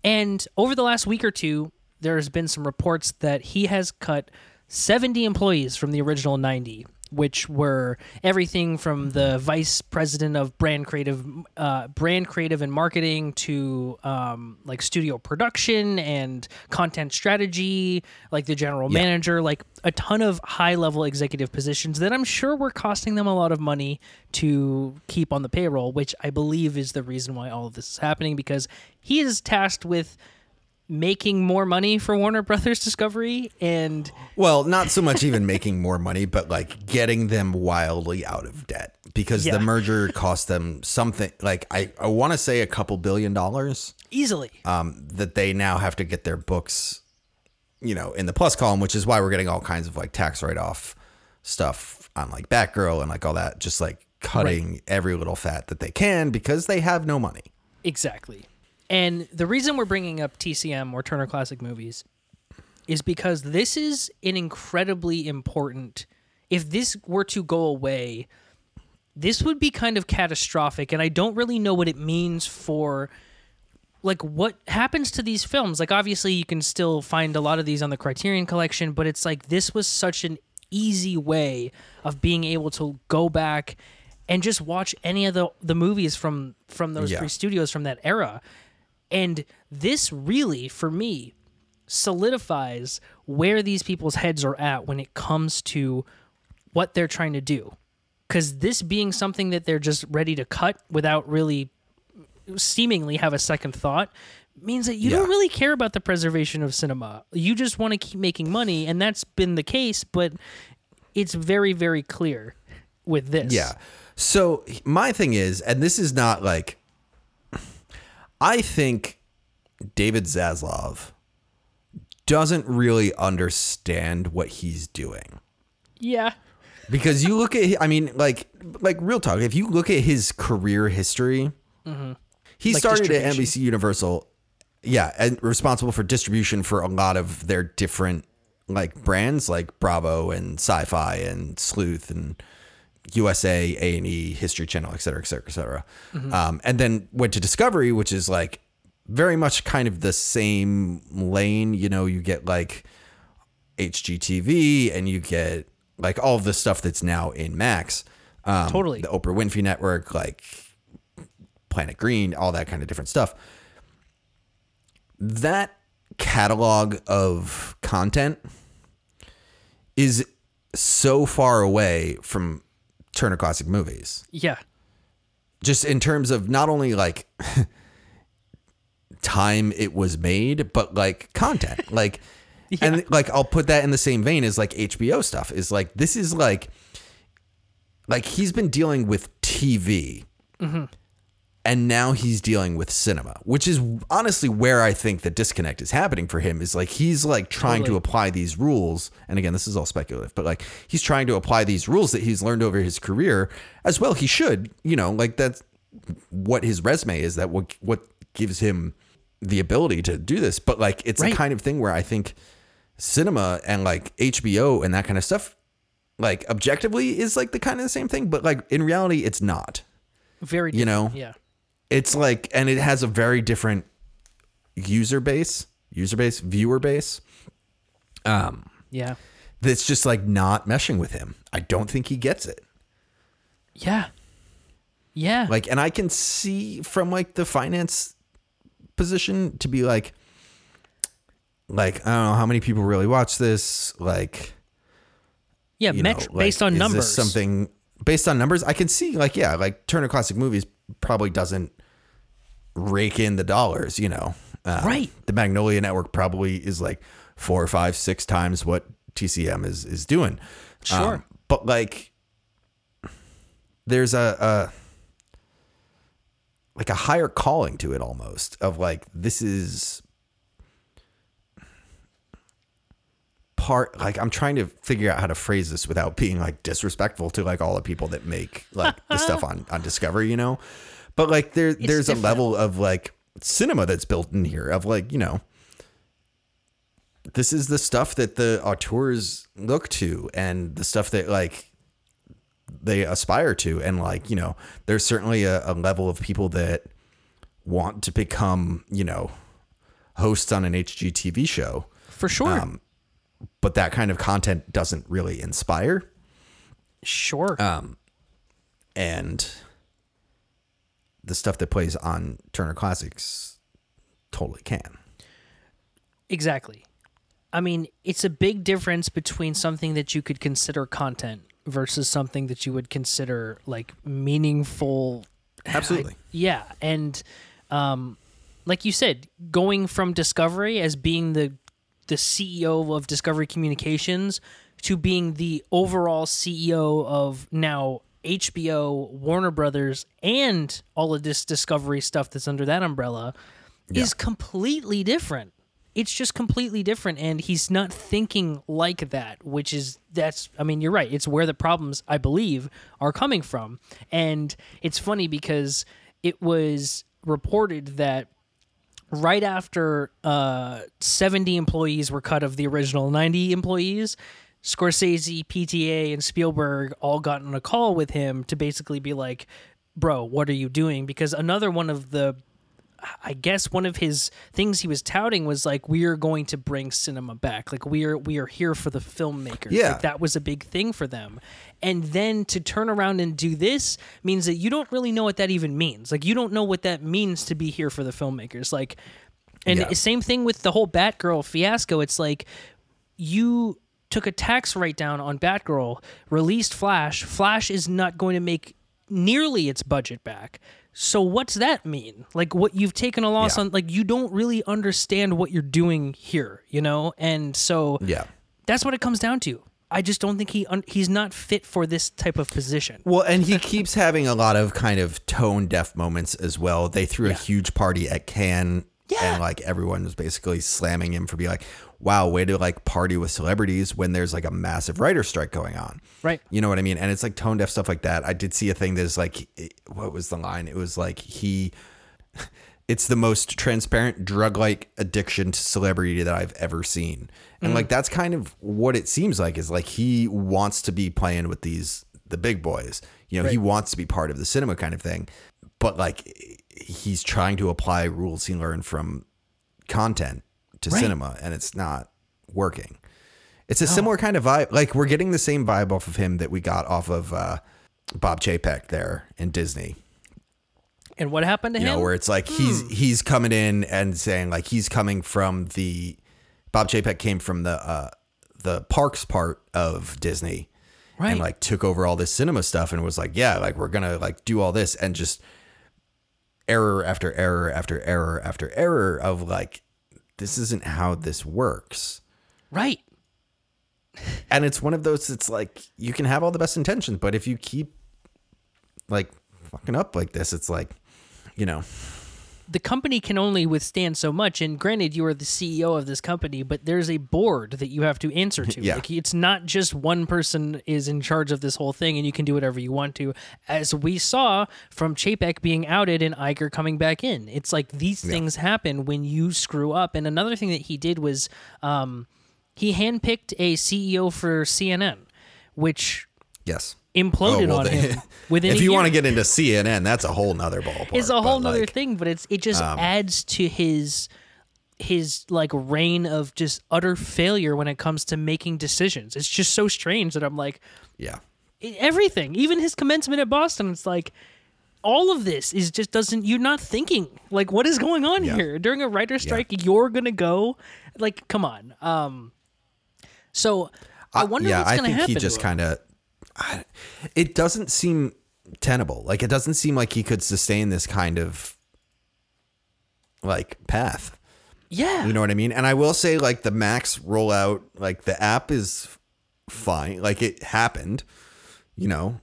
And over the last week or two, there's been some reports that he has cut 70 employees from the original 90, which were everything from the vice president of brand creative, uh, brand creative and marketing to um, like studio production and content strategy, like the general manager, like a ton of high level executive positions that I'm sure were costing them a lot of money to keep on the payroll, which I believe is the reason why all of this is happening because he is tasked with making more money for Warner Brothers Discovery and Well, not so much even making more money, but like getting them wildly out of debt because Yeah. the merger cost them something like I, I want to say a couple billion dollars easily. um, that they now have to get their books, you know, in the plus column, which is why we're getting all kinds of like tax write off stuff on like Batgirl and like all that, just like cutting every little fat that they can because they have no money. Exactly. And the reason we're bringing up TCM or Turner Classic Movies is because this is an incredibly important. If this were to go away, this would be kind of catastrophic. And I don't really know what it means for. Like what happens to these films? Like obviously you can still find a lot of these on the Criterion collection, but it's like this was such an easy way of being able to go back and just watch any of the the movies from from those Yeah. three studios from that era. And this really, for me, solidifies where these people's heads are at when it comes to what they're trying to do. Because this being something that they're just ready to cut without really seemingly have a second thought means that you Yeah. don't really care about the preservation of cinema. You just want to keep making money, and that's been the case, but it's very, very clear with this. Yeah. So my thing is, and this is not like, I think David Zaslav doesn't really understand what he's doing. Yeah. because you look at i mean like like real talk if you look at his career history he Mm-hmm. Like started at nbc universal yeah and responsible for distribution for a lot of their different like brands like bravo and sci-fi and sleuth and usa a&e history channel et cetera et cetera et cetera Mm-hmm. um, and then went to discovery which is like very much kind of the same lane you know you get like HGTV and you get like all of the stuff that's now in Max. Um, Totally. The Oprah Winfrey Network, like Planet Green, all that kind of different stuff. That catalog of content is so far away from Turner Classic Movies. Yeah. Just in terms of not only like <laughs> time it was made, but like content. <laughs> Like and like I'll put that in the same vein as like HBO stuff is like this is like like he's been dealing with TV mm-hmm. And now he's dealing with cinema which is honestly where I think the disconnect is happening for him is like he's like trying to apply these rules and again this is all speculative but like he's trying to apply these rules that he's learned over his career as well he should you know like that's what his resume is that what what gives him the ability to do this but like it's Right. the kind of thing where I think cinema and like HBO and that kind of stuff, like objectively is like the kind of the same thing, but like in reality, it's not. Very You know? Yeah. It's like, and it has a very different user base, user base, viewer base. Um, Yeah. that's just like not meshing with him. I don't think he gets it. Yeah. Yeah. Like, and I can see from like the finance position to be like, like I don't know how many people really watch this. Like, yeah. know, based on is numbers. This something based on numbers, I can see like yeah, like Turner Classic Movies probably doesn't rake in the dollars. You know, Uh, Right. The Magnolia Network probably is like four or five, six times what TCM is is doing. Um, Sure. but like, there's a, a like a higher calling to it almost of like this is part like I'm trying to figure out how to phrase this without being like disrespectful to like all the people that make like the stuff on on Discovery, you know. But like there there's different. a level of like cinema that's built in here of like, you know, this is the stuff that the auteurs look to and the stuff that like they aspire to and like, you know, there's certainly a, a level of people that want to become, you know, hosts on an HGTV show For sure. um, but that kind of content doesn't really inspire sure. Um, and the stuff that plays on Turner Classics totally can. Exactly. I mean, it's a big difference between something that you could consider content versus something that you would consider like meaningful. Absolutely. <laughs> Yeah, and um, like you said, going from Discovery as being the the CEO of Discovery Communications to being the overall CEO of now HBO, Warner Brothers, and all of this Discovery stuff that's under that umbrella is completely different. It's just completely different, and he's not thinking like that, which is that's. I mean, you're right. It's where the problems, I believe, are coming from, and it's funny because it was reported that right after uh, 70 employees were cut of the original 90 employees, Scorsese, PTA, and Spielberg all got on a call with him to basically be like, bro, what are you doing? Because another one of the I guess one of his things he was touting was like we are going to bring cinema back. Like we are we are here for the filmmakers. Yeah. Like that was a big thing for them. And then to turn around and do this means that you don't really know what that even means. Like you don't know what that means to be here for the filmmakers. Like and Yeah. same thing with the whole Batgirl fiasco. It's like you took a tax write down on Batgirl, released Flash. Flash is not going to make nearly its budget back. So what's that mean? Like what you've taken a loss Yeah. on like you don't really understand what you're doing here, you know? And so Yeah. that's what it comes down to. I just don't think he un- he's not fit for this type of position. Well, and he keeps having a lot of kind of tone deaf moments as well. They threw a huge party at Cannes, Yeah. and like everyone was basically slamming him for being like, "Wow, way to like party with celebrities when there's like a massive writer strike going on." Right. You know what I mean? And it's like tone deaf stuff like that. I did see a thing that's like, what was the line? It was like he. <laughs> It's the most transparent drug like addiction to celebrity that I've ever seen. And like mm. that's kind of what it seems like is like he wants to be playing with these the big boys. You know, he wants to be part of the cinema kind of thing. But like he's trying to apply rules he learned from content to Right. cinema and it's not working. It's a similar kind of vibe. Like we're getting the same vibe off of him that we got off of uh, Bob Chapek there in Disney. And what happened to You him? know, where it's like he's Hmm. he's coming in and saying like he's coming from the Bob Chapek came from the uh, the parks part of Disney right. and like took over all this cinema stuff and was like, yeah, like we're gonna like do all this and just error after error after error after error of like this isn't how this works. right. <laughs> And it's one of those it's like you can have all the best intentions, but if you keep like fucking up like this, it's like, you know, the company can only withstand so much and granted you are the ceo of this company but there's a board that you have to answer to <laughs> Yeah. like it's not just one person is in charge of this whole thing and you can do whatever you want to as we saw from chapek being outed and Iger coming back in it's like these things happen when you screw up and another thing that he did was um, he handpicked a ceo for cnn which yes. Imploded Oh, well, on they- him <laughs> within if you year. want to get into CNN, that's a whole nother ballpark. it's a whole nother like, um, thing but it's it just adds to his his like reign of just utter failure when it comes to making decisions it's just so strange that i'm like Yeah. everything even his commencement at boston it's like all of this is just doesn't you're not thinking like what is going on Yeah. here during a writer strike you're gonna go like come on um so i wonder yeah, what's gonna think happen he just kind of. It doesn't seem tenable. Like it doesn't seem like he could sustain this kind of like path. yeah You know what I mean? And I will say, like the Max rollout, like the app is fine. Like it happened. You know,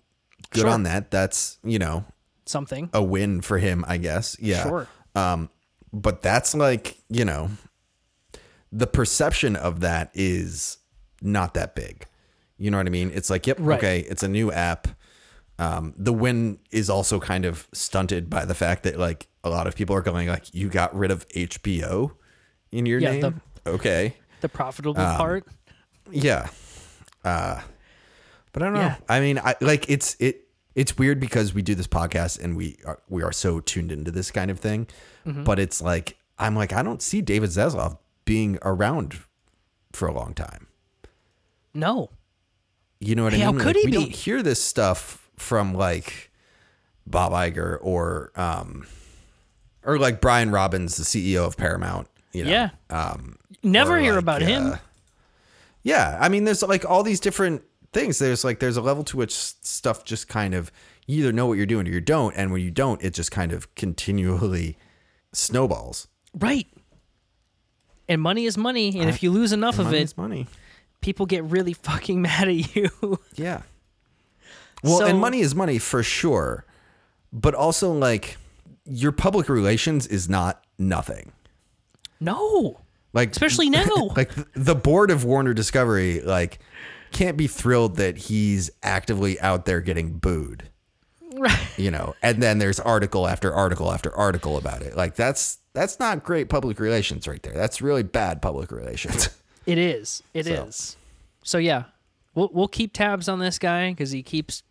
good Sure. on that. That's you know something a win for him, I guess. Yeah. Sure. Um, but that's like you know, the perception of that is not that big. You know what I mean? It's like, yep, Right. okay, it's a new app. Um, the win is also kind of stunted by the fact that like a lot of people are going like, you got rid of HBO in your Yeah, name. okay. the profitable Um, part Yeah. Uh but I don't know. Yeah. I mean, I like it's it it's weird because we do this podcast and we are we are so tuned into this kind of thing. Mm-hmm. But it's like I'm like I don't see David Zaslav being around for a long time. no You know what I How mean? could Like, he we be? don't hear this stuff from like Bob Iger or um or like Brian Robbins, the CEO of Paramount. You know? Yeah. Um never hear like, about him uh, yeah, I mean, there's like all these different things. There's like there's a level to which stuff just kind of you either know what you're doing or you don't, and when you don't, it just kind of continually snowballs. Right. And money is money, and if you lose enough of Money it, is money. People get really <laughs> fucking mad at you. Yeah. Well, So- and money is money for sure, but also like your public relations is not nothing. no. Like Especially <laughs> now. like the board of Warner Discovery like can't be thrilled that he's actively out there getting booed. Right. you know and then there's article after article after article about it like that's that's not great public relations right there that's really bad public relations <laughs> It is. It is. So. So yeah, we'll we'll keep tabs on this guy because he keeps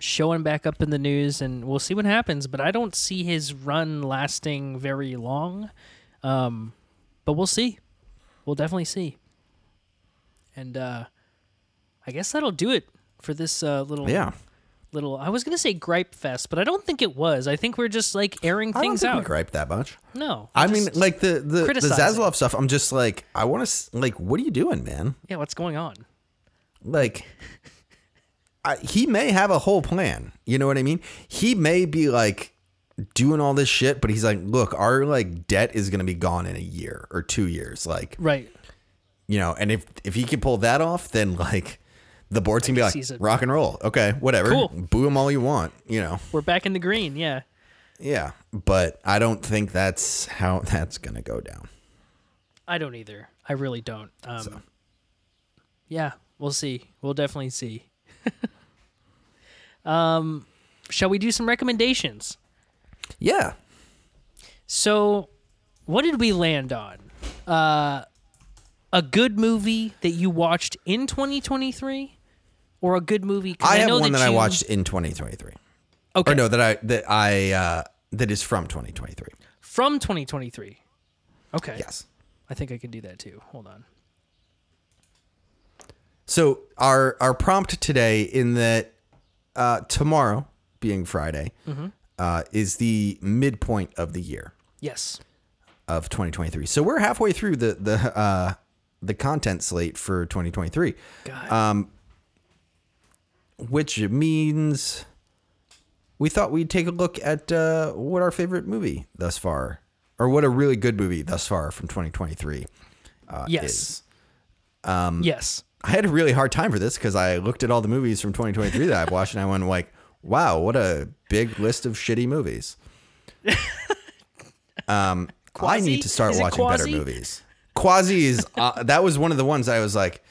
showing back up in the news, and we'll see what happens. But I don't see his run lasting very long. Um, but we'll see. We'll definitely see. And uh, I guess that'll do it for this uh, little yeah little. I was gonna say gripe fest, but I don't think it was. I think we're just like airing I don't things think we out. gripe that much. No, I mean, like the the, the. Zaslav stuff. I'm just like, I want to like, what are you doing, man? yeah, what's going on? Like, I, he may have a whole plan. You know what I mean? He may be like doing all this shit, but he's like, look, our like debt is gonna be gone in a year or two years. Like, Right. you know, and if if he can pull that off, then like. The board's gonna be like sees it. rock and roll. Okay, whatever. Cool. Boo them all you want. You know. We're back in the green. Yeah. Yeah, but I don't think that's how <laughs> that's gonna go down. I don't either. I really don't. Um, Yeah, we'll see. We'll definitely see. <laughs> um, shall we do some recommendations? Yeah. So, what did we land on? Uh, a good movie that you watched in 2023, or a good movie? I have one that, I you- watched in 2023. Okay, Or no, that I that I uh that is from 2023. from 2023. Okay, Yes. I think I can do that too. Hold on. So our our prompt today in that uh tomorrow being Friday Mm-hmm. uh is the midpoint of the year Yes. of 2023. So we're halfway through the the uh the content slate for 2023. God. Um which means we thought we'd take a look at uh, what our favorite movie thus far, or what a really good movie thus far from 2023 uh, yes. is. Um, yes. I had a really hard time for this because I looked at all the movies from 2023 that I've watched, and I went like, "Wow, what a big list of shitty movies." <laughs> Um, I need to start watching better movies. Quasi is uh, that was one of the ones I was like,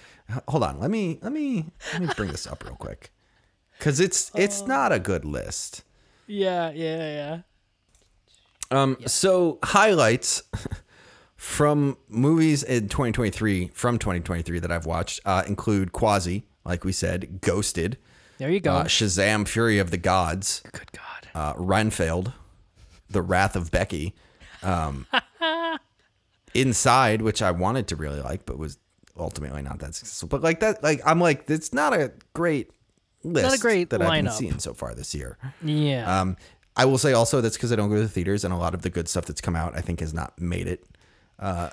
"Hold on, let me let me let me bring this up real quick." Cuz it's Oh. it's not a good list. Yeah. Yeah. Yeah. Um so highlights <laughs> from movies in 2023 from 2023 that I've watched uh, include Quasi, like we said, Ghosted, There you go. uh, Shazam Fury of the Gods, Good God. uh, Renfield, The Wrath of Becky, um, <laughs> Inside, which I wanted to really like, but was ultimately not that successful. But like that, like I'm like, it's not a great list great that I've been lineup. seeing so far this year. Yeah. Um, I will say also that's because I don't go to the theaters, and a lot of the good stuff that's come out, I think, has not made it uh,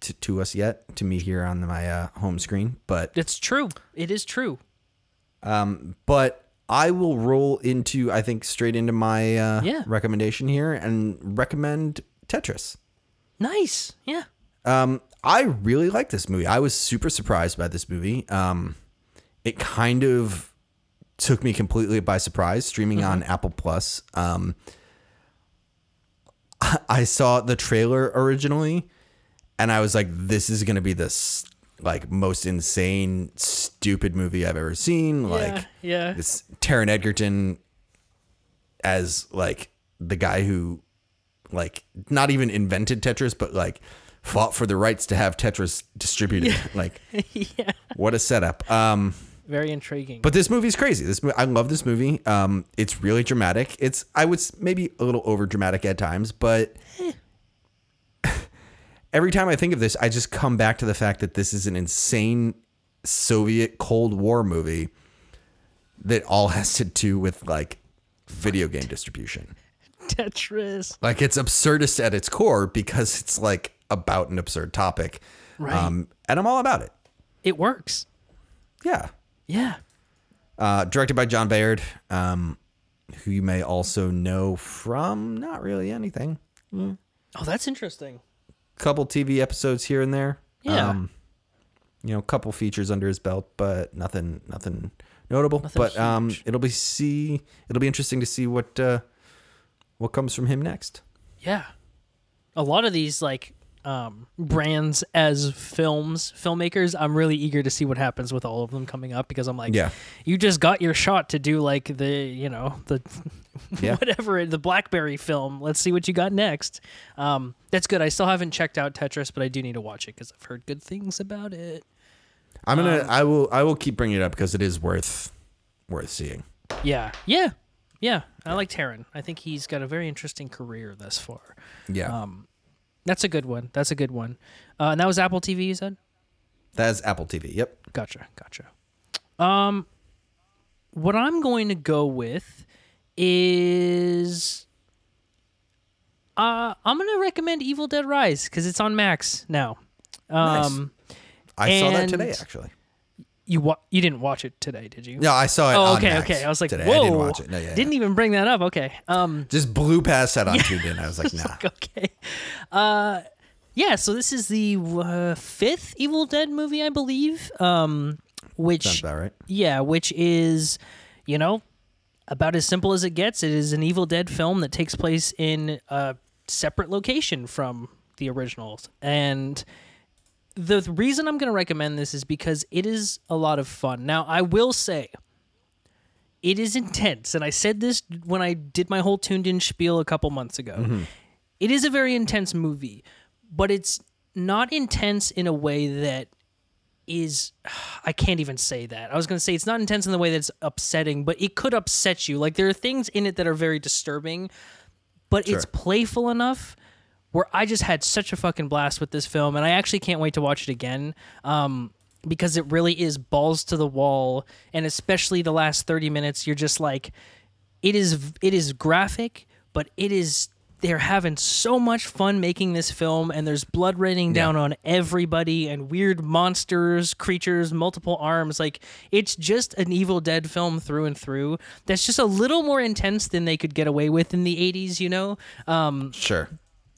to to us yet, to me here on my uh, home screen. But it's true. It is true. Um, but I will roll into I think straight into my uh, Yeah. recommendation here and recommend Tetris. Nice. Yeah. Um, I really like this movie. I was super surprised by this movie. Um, it kind of took me completely by surprise. Streaming on Apple Plus. Um, <laughs> I- saw the trailer originally, and I was like, "This is gonna be this like most insane, stupid movie I've ever seen." Like, yeah. this Taron Egerton as like the guy who like not even invented Tetris, but like fought for the rights to have Tetris distributed. Like, <laughs> yeah. what a setup. Um, Very intriguing. but this movie's crazy. This I love this movie. Um, it's really dramatic. It's I would s- maybe a little over dramatic at times, but <laughs> every time I think of this, I just come back to the fact that this is an insane Soviet Cold War movie that all <laughs> has to do with like video game distribution. Tetris. Like it's absurdist at its core because it's like about an absurd topic. Right. Um, and I'm all about it. It works. Yeah. Yeah. Uh, directed by John Baird, um, who you may also know from not really anything. Oh, that's interesting. Couple TV episodes here and there. Yeah. Um, you know, couple features under his belt, but nothing, nothing notable. Nothing but um, it'll be see, it'll be interesting to see what uh, what comes from him next. Yeah. A lot of these like um, brands as films, filmmakers, I'm really eager to see what happens with all of them coming up because I'm like, Yeah. you just got your shot to do like the, you know, the <laughs> Yeah. whatever, the Blackberry film. Let's see what you got next. Um, that's good. I still haven't checked out Tetris, but I do need to watch it because I've heard good things about it. I'm gonna, Um, I will, I will keep bringing it up because it is worth, worth seeing. Yeah. Yeah. Yeah. I like Taron. I think he's got a very interesting career thus far. Yeah, Um, That's a good one. That's a good one. Uh, and that was Apple TV, you said? that's Apple TV. Yep. Gotcha, gotcha. Um, what I'm going to go with is uh, I'm going to recommend Evil Dead Rise because it's on Max now. Nice. Um, I saw that today, actually. You wa- you didn't watch it today, did you? No, I saw it. Oh, okay, Max okay. I was like, today. whoa. I didn't watch it. No, yeah, Didn't even bring that up. Okay. Um, just blew past that on tuned in. I was like, <laughs> nah. okay. Uh, yeah. So this is the uh, fifth Evil Dead movie, I believe. Um, which Sounds about right. yeah, which is, you know, about as simple as it gets. It is an Evil Dead film that takes place in a separate location from the originals. And the reason I'm going to recommend this is because it is a lot of fun. Now, I will say, it is intense. And I said this when I did my whole tuned in spiel a couple months ago. Mm-hmm. It is a very intense movie, but it's not intense in a way that is <sighs> I can't even say that. I was going to say it's not intense in the way that it's upsetting, but it could upset you. Like there are things in it that are very disturbing, but it's playful enough where I just had such a fucking blast with this film and I actually can't wait to watch it again. Um because it really is balls to the wall and especially the last 30 minutes you're just like it is it is graphic, but it is they're having so much fun making this film and there's blood raining down on everybody and weird monsters, creatures, multiple arms. Like it's just an Evil Dead film through and through. That's just a little more intense than they could get away with in the 80s, you know. Um Sure.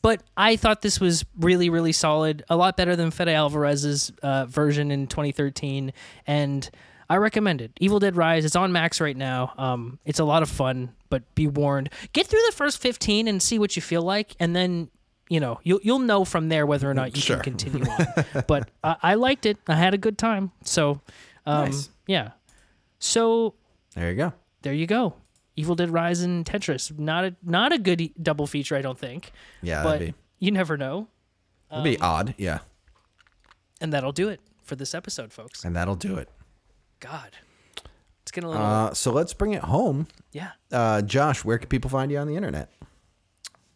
But I thought this was really, really solid. A lot better than Fede Alvarez's uh, version in 2013, and I recommend it. Evil Dead Rise. It's on Max right now. Um, it's a lot of fun, but be warned. Get through the first 15 and see what you feel like, and then you know you'll you'll know from there whether or not you Sure. can continue on. <laughs> but I, I liked it. I had a good time. So, um, Nice. yeah. So There you go. there you go. Evil Dead Rise and Tetris. Not a not a good e- double feature, I don't think. Yeah, but be, you never know. It'd be odd. Yeah. And that'll do it for this episode, folks. And that'll do it. God. It's getting a little Uh, so let's bring it home. yeah. Uh, Josh, where can people find you on the internet?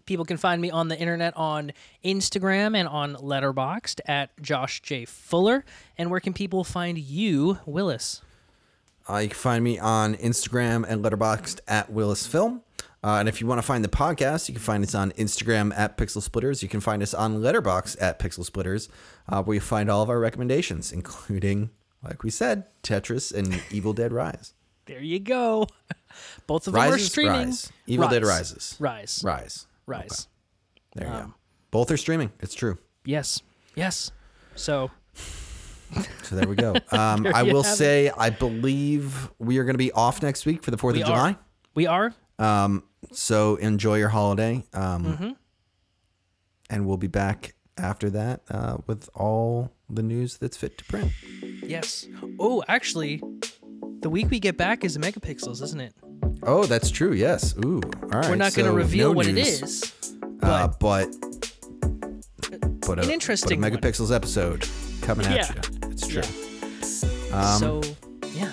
People can find me on the internet on Instagram and on Letterboxd at Josh J. Fuller. And where can people find you, Willis? Uh, you can find me on Instagram and Letterboxd at Willis Film. Uh, and if you want to find the podcast, you can find us on Instagram at Pixelsplitters. You can find us on Letterboxd at Pixelsplitters, uh, where you find all of our recommendations, including, like we said, Tetris and <laughs> Evil Dead Rise. There you go. <laughs> Both of them are streaming. Rise. Evil Dead Rises. Rise. Rise. Rise. There you Um, go. Both are streaming. It's true. Yes. Yes. So So there we go. <laughs> Um, I will say, I believe we are going to be off next week for the 4th we of July. are. We are. Um, so enjoy your holiday. Um, Mm-hmm. And we'll be back after that uh, with all the news that's fit to print. Yes. Oh, actually, the week we get back is megapixels, isn't it? Oh, that's true. Yes. Ooh. All right. We're not going to reveal no what news, it is. uh, But but but a, An interesting but a one. megapixels episode coming at Yeah. you. It's true. yeah. so, yeah.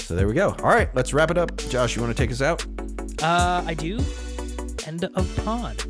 So there we go. All right, let's wrap it up. Josh, you want to take us out? Uh, I do. End of pod.